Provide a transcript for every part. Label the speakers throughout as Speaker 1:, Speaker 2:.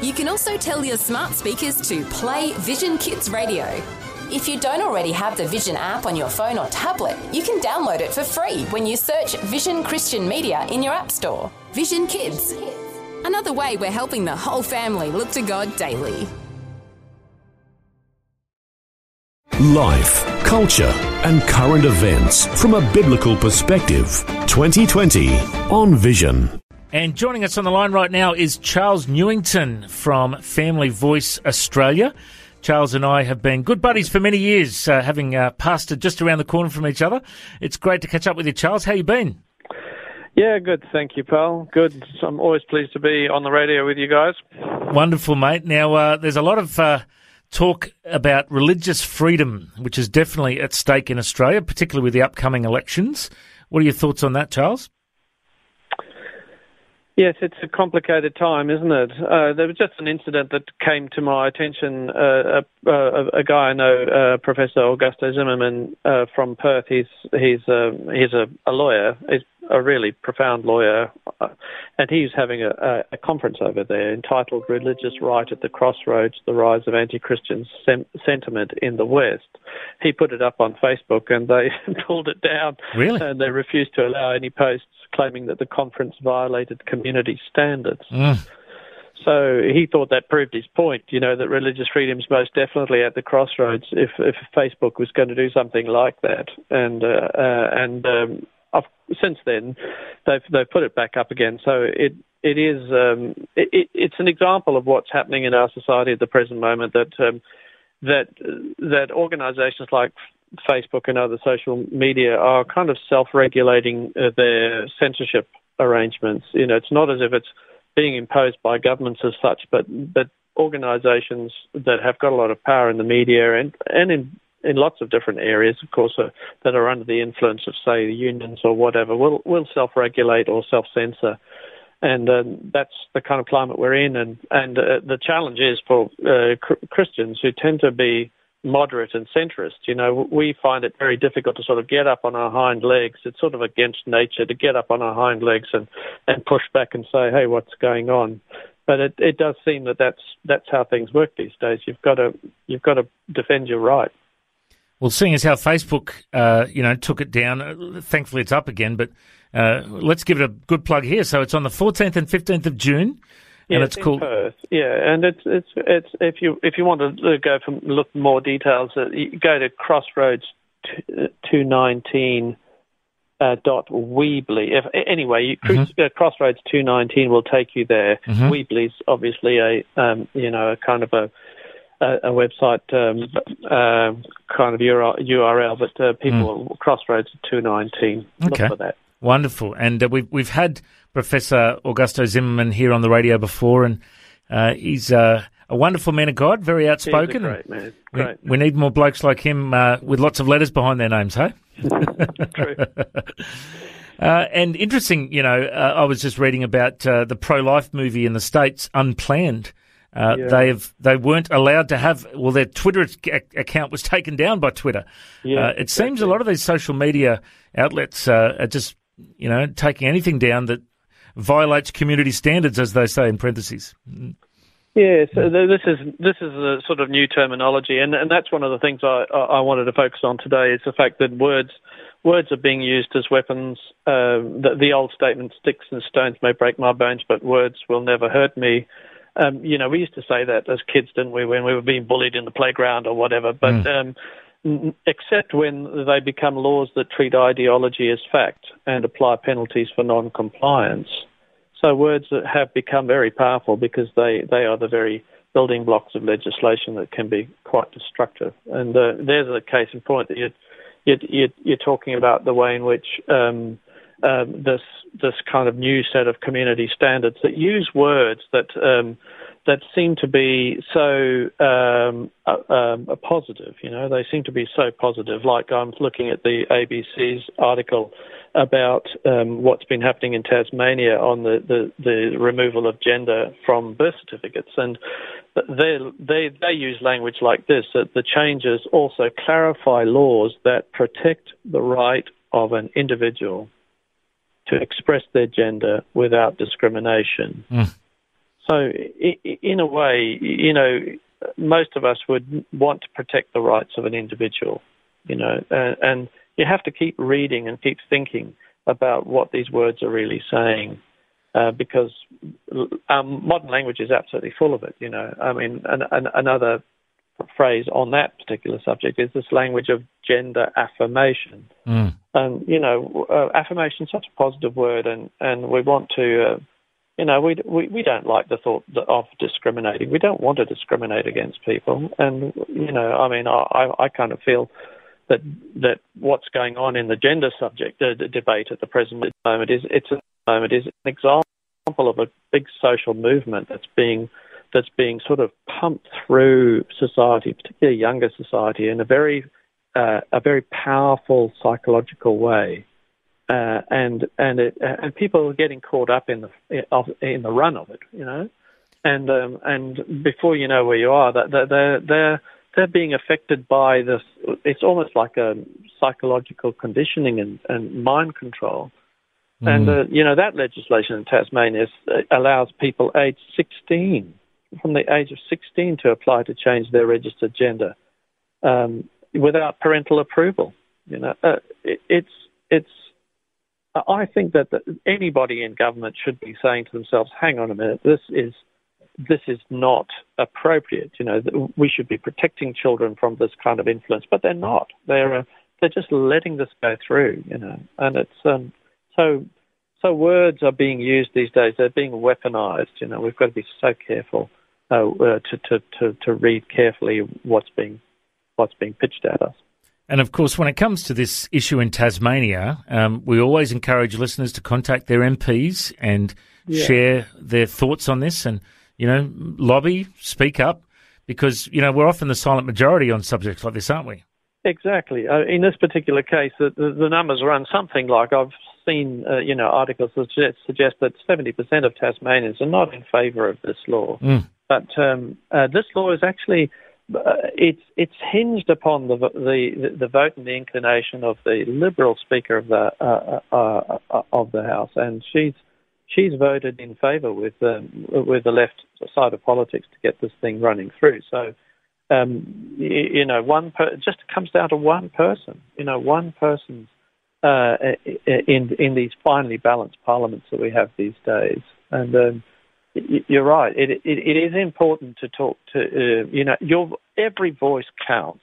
Speaker 1: You can also tell your smart speakers to play Vision Kids Radio. If you don't already have the Vision app on your phone or tablet, you can download it for free when you search Vision Christian Media in your App Store. Vision Kids. Another way we're helping the whole family look to God daily.
Speaker 2: Life, culture, and current events from a biblical perspective. 2020 on Vision.
Speaker 3: And joining us on the line right now is Charles Newington from Family Voice Australia. Charles and I have been good buddies for many years, uh, having uh, pastored just around the corner from each other. It's great to catch up with you, Charles. How you been?
Speaker 4: Yeah, good. Thank you, pal. Good. I'm always pleased to be on the radio with you guys.
Speaker 3: Wonderful, mate. Now, uh, there's a lot of uh, talk about religious freedom, which is definitely at stake in Australia, particularly with the upcoming elections. What are your thoughts on that, Charles?
Speaker 4: Yes, it's a complicated time, isn't it? Uh, there was just an incident that came to my attention. Uh, a, a, a, guy I know, uh, Professor Augusto Zimmermann uh, from Perth. He's he's uh, he's a, a, lawyer. He's a really profound lawyer, uh, and he's having a, a, conference over there entitled "Religious Right at the Crossroads: The Rise of Anti-Christian Sem- Sentiment in the West." He put it up on Facebook, and they pulled it down.
Speaker 3: Really?
Speaker 4: And they refused to allow any posts claiming that the conference violated community standards.
Speaker 3: Mm.
Speaker 4: So he thought that proved his point, you know, that religious freedom is most definitely at the crossroads if, if Facebook was going to do something like that. And, uh, uh, and um, since then, they've, they've put it back up again. So it, it is, um, it, it's an example of what's happening in our society at the present moment that, um, that, that organizations like Facebook and other social media are kind of self-regulating uh, their censorship arrangements. You know, it's not as if it's being imposed by governments as such, but but organisations that have got a lot of power in the media and and in in lots of different areas, of course, uh, that are under the influence of, say, the unions or whatever, will will self-regulate or self-censor, and uh, that's the kind of climate we're in. And and uh, the challenge is for uh, cr- Christians who tend to be moderate and centrist. You know, we find it very difficult to sort of get up on our hind legs. It's sort of against nature to get up on our hind legs and, and push back and say, hey, what's going on? But it, it does seem that that's that's how things work these days. You've got to you've got to defend your right.
Speaker 3: Well, seeing as how Facebook, uh, you know, took it down, uh, thankfully it's up again. But uh, let's give it a good plug here. So it's on the 14th and 15th of June
Speaker 4: and
Speaker 3: it's, called
Speaker 4: Perth. Yeah, and it's it's it's if you if you want to go for look more details, uh, you go to Crossroads two nineteen. Uh, dot Weebly. If anyway, you, mm-hmm. uh, Crossroads two nineteen will take you there. mm-hmm. Weebly's obviously a um, you know a kind of a a, a website um, uh, kind of URL, but uh, people mm. Crossroads two nineteen.
Speaker 3: Okay.
Speaker 4: Look for that.
Speaker 3: Wonderful, and uh, we've we've had Professor Augusto Zimmermann here on the radio before, and uh, he's uh, a wonderful man of God, very outspoken.
Speaker 4: great man. Great.
Speaker 3: We, we, need more blokes like him uh, with lots of letters behind their names, hey?
Speaker 4: True.
Speaker 3: Uh, and interesting, you know, uh, I was just reading about uh, the pro-life movie in the states, Unplanned. Uh, yeah. They've they weren't allowed to have well their Twitter account was taken down by Twitter.
Speaker 4: Yeah,
Speaker 3: uh, it exactly. seems a lot of these social media outlets uh, are just you know taking anything down that violates community standards, as they say in parentheses.
Speaker 4: Yeah, so this is this is a sort of new terminology, and, and that's one of the things I, I wanted to focus on today is the fact that words words are being used as weapons. Um, the, the, old statement, "Sticks and stones may break my bones, but words will never hurt me." Um, you know, we used to say that as kids, didn't we, when we were being bullied in the playground or whatever. But mm. um, except when they become laws that treat ideology as fact and apply penalties for non-compliance. So words that have become very powerful because they, they are the very building blocks of legislation that can be quite destructive. And uh, there's a case in point that you're, you're, you're, talking about the way in which um, um, this this kind of new set of community standards that use words that um, that seem to be so um, uh, um, positive. You know, they seem to be so positive. Like I'm looking at the ABC's article about um, what's been happening in Tasmania on the, the, the, removal of gender from birth certificates, and they they they use language like this: that the changes also clarify laws that protect the right of an individual to express their gender without discrimination. Mm. So, in a way, you know, most of us would want to protect the rights of an individual, you know, and you have to keep reading and keep thinking about what these words are really saying. Uh, because um, modern language is absolutely full of it. You know, I mean, an, an, another phrase on that particular subject is this language of gender affirmation. Mm. And you know, uh, affirmation is such a positive word, and and we want to. Uh, you know, we, we we don't like the thought of discriminating. We don't want to discriminate against people, and you know, I mean, I I kind of feel that that what's going on in the gender subject the, the debate at the present moment is it's a moment is an example of a big social movement that's being that's being sort of pumped through society, particularly younger society, in a very uh, a very powerful psychological way. Uh, and and it, and people are getting caught up in the in the run of it, you know, and um, and before you know where you are, they're they're they're being affected by this. It's almost like a psychological conditioning and, and mind control. Mm. And uh, you know that legislation in Tasmania uh, allows people aged 16, from the age of 16, to apply to change their registered gender um, without parental approval. You know, uh, it, it's it's I think that anybody in government should be saying to themselves, "Hang on a minute, this is this is not appropriate. You know, we should be protecting children from this kind of influence, but they're not. They're uh, they're just letting this go through. You know, and it's um, so so words are being used these days. They're being weaponized. You know, we've got to be so careful uh, uh, to, to to to read carefully what's being what's being pitched at us.
Speaker 3: And of course, when it comes to this issue in Tasmania, um, we always encourage listeners to contact their MPs and yeah. share their thoughts on this and, you know, lobby, speak up, because, you know, we're often the silent majority on subjects like this, aren't we?
Speaker 4: Exactly. Uh, in this particular case, the, the, the, numbers run something like I've seen, uh, you know, articles that suggest, suggest that 70% of Tasmanians are not in favour of this law. Mm. But um, uh, this law is actually uh, it's it's hinged upon the, the the vote and the inclination of the Liberal Speaker of the uh, uh, uh of the House, and she's she's voted in favour with um, with the left side of politics to get this thing running through. So, um, you, you, know, one per- just comes down to one person. You know, one person uh, in in these finely balanced parliaments that we have these days, and. Um, you're right. It, it, it is important to talk to. Uh, you know, your every voice counts.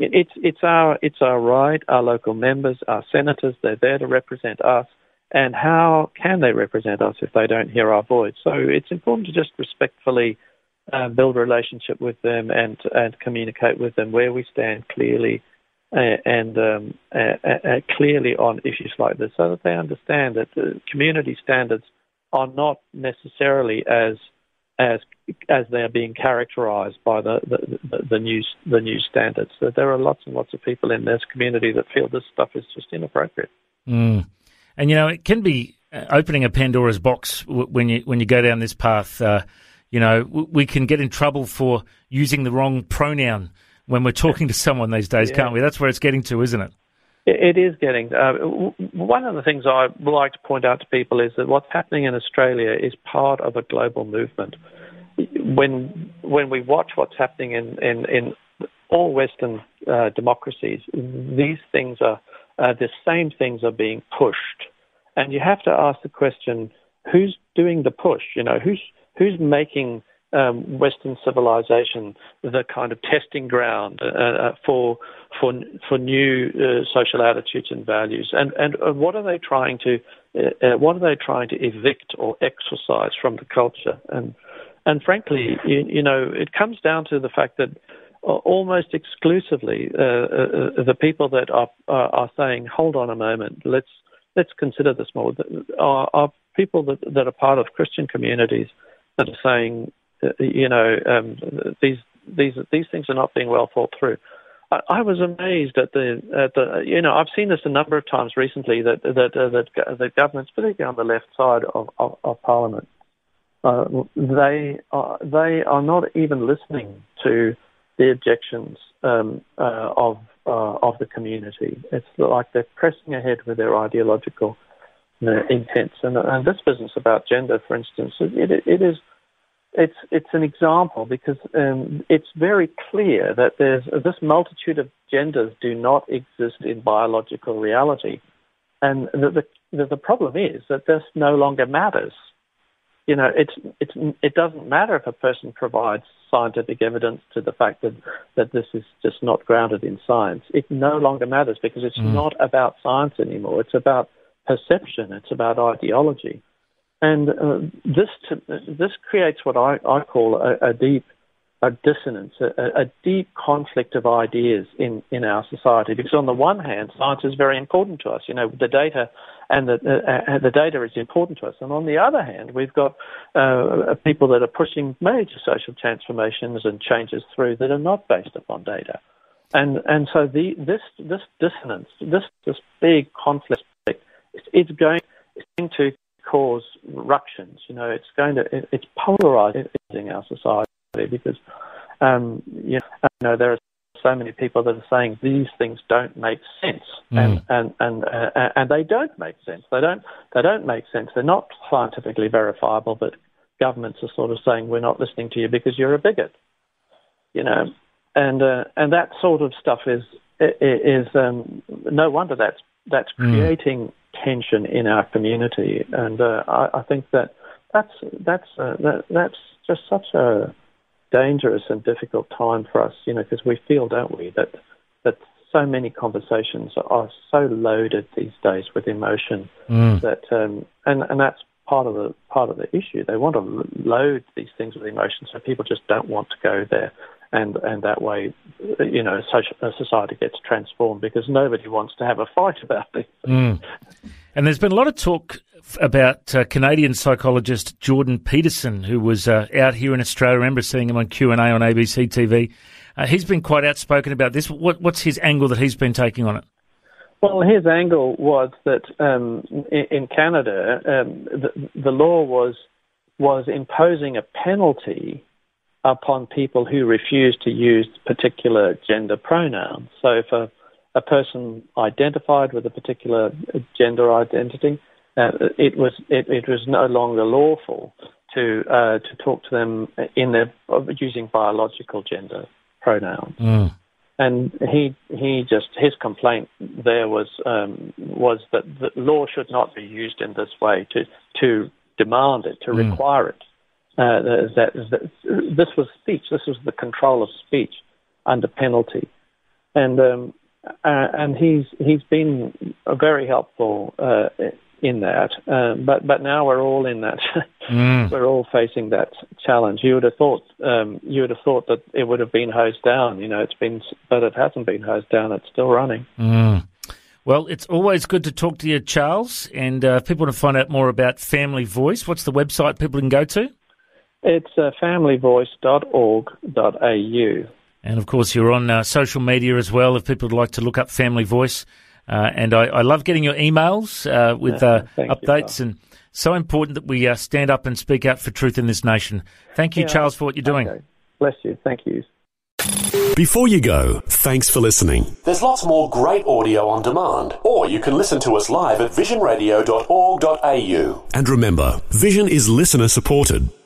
Speaker 4: It, it's it's our it's our right. Our local members, our senators, they're there to represent us. And how can they represent us if they don't hear our voice? So it's important to just respectfully uh, build a relationship with them and and communicate with them where we stand clearly uh, and um, uh, clearly on issues like this, so that they understand that the community standards are not necessarily as as as they are being characterised by the the, the, the new the new standards. So there are lots and lots of people in this community that feel this stuff is just inappropriate.
Speaker 3: Mm. And you know, it can be uh, opening a Pandora's box when you when you go down this path. Uh, you know, we can get in trouble for using the wrong pronoun when we're talking to someone these days, yeah. can't we? That's where it's getting to, isn't it?
Speaker 4: It is getting. Uh, one of the things I like to point out to people is that what's happening in Australia is part of a global movement. When when we watch what's happening in in, in all Western uh, democracies, these things are uh, the same things are being pushed, and you have to ask the question: Who's doing the push? You know, who's who's making um, Western civilization the kind of testing ground uh, uh, for for for new uh, social attitudes and values, and and uh, what are they trying to uh, what are they trying to evict or exorcise from the culture? And and frankly, you, you know, it comes down to the fact that almost exclusively the people that are are saying, hold on a moment, let's let's consider this more, are, are people that, that are part of Christian communities that are saying you know, um, these these these things are not being well thought through. I, was amazed at the at the you know I've seen this a number of times recently that that uh, that the governments, particularly on the left side of of, of Parliament, uh, they are they are not even listening to the objections um, uh, of uh, of the community. It's like they're pressing ahead with their ideological you know, intents. And, and, this business about gender, for instance, it, it, it is it's it's an example because um, it's very clear that there's this multitude of genders do not exist in biological reality, and the the, the problem is that this no longer matters. You know, it's it's it doesn't matter if a person provides scientific evidence to the fact that that this is just not grounded in science. It no longer matters because it's mm. not about science anymore. It's about perception. It's about ideology. And uh, this to, this creates what I, I call a, a deep a dissonance, a, a, deep conflict of ideas in, in our society. Because on the one hand, science is very important to us. You know, the data and the uh, the data is important to us. And on the other hand, we've got uh, people that are pushing major social transformations and changes through that are not based upon data. And and so the this this dissonance, this this big conflict, it's going it's going to cause ructions. You know, it's going to it, it's polarizing our society because um, you know there are so many people that are saying these things don't make sense, mm. and and and uh, and they don't make sense. They don't they don't make sense. They're not scientifically verifiable, but governments are sort of saying we're not listening to you because you're a bigot. You know, and uh, and that sort of stuff is is um, no wonder that's that's mm. creating tension in our community, and uh, I, I, think that that's that's uh, that, that's just such a dangerous and difficult time for us, you know, because we feel, don't we, that that so many conversations are so loaded these days with emotion mm. that, um, and and that's part of the part of the issue. They want to load these things with emotion, so people just don't want to go there and and that way, you know, social, society gets transformed because nobody wants to have a fight about it.
Speaker 3: Mm. And there's been a lot of talk about uh, Canadian psychologist Jordan Peterson, who was uh, out here in Australia. I remember seeing him on Q and A on ABC TV. Uh, he's been quite outspoken about this. What, what's his angle that he's been taking on it?
Speaker 4: Well, his angle was that um, in, Canada, um, the, the law was was imposing a penalty upon people who refuse to use particular gender pronouns. So if a, a person identified with a particular gender identity, uh, it was it, it, was no longer lawful to uh, to talk to them in their using biological gender pronouns. Mm. And he he just his complaint there was um, was that the law should not be used in this way to to demand it to mm. require it uh, that, that, this was speech. This was the control of speech under penalty, and um, and he's he's been very helpful uh, in that. Uh, but but now we're all in that. mm. We're all facing that challenge. You would have thought um, you would have thought that it would have been hosed down. You know, it's been, but it hasn't been hosed down. It's still running.
Speaker 3: Mm. Well, it's always good to talk to you, Charles. And uh, if people want to find out more about Family Voice, what's the website people can go to?
Speaker 4: It's uh, familyvoice.org.au.
Speaker 3: And of course, you're on uh, social media as well if people would like to look up Family Voice. Uh, and I, I, love getting your emails uh, with uh, updates, you, and so important that we uh, stand up and speak out for truth in this nation. Thank you, yeah, Charles, for what you're doing. Okay.
Speaker 4: Bless you. Thank you.
Speaker 2: Before you go, thanks for listening. There's lots more great audio on demand, or you can listen to us live at visionradio.org.au. And remember, Vision is listener supported.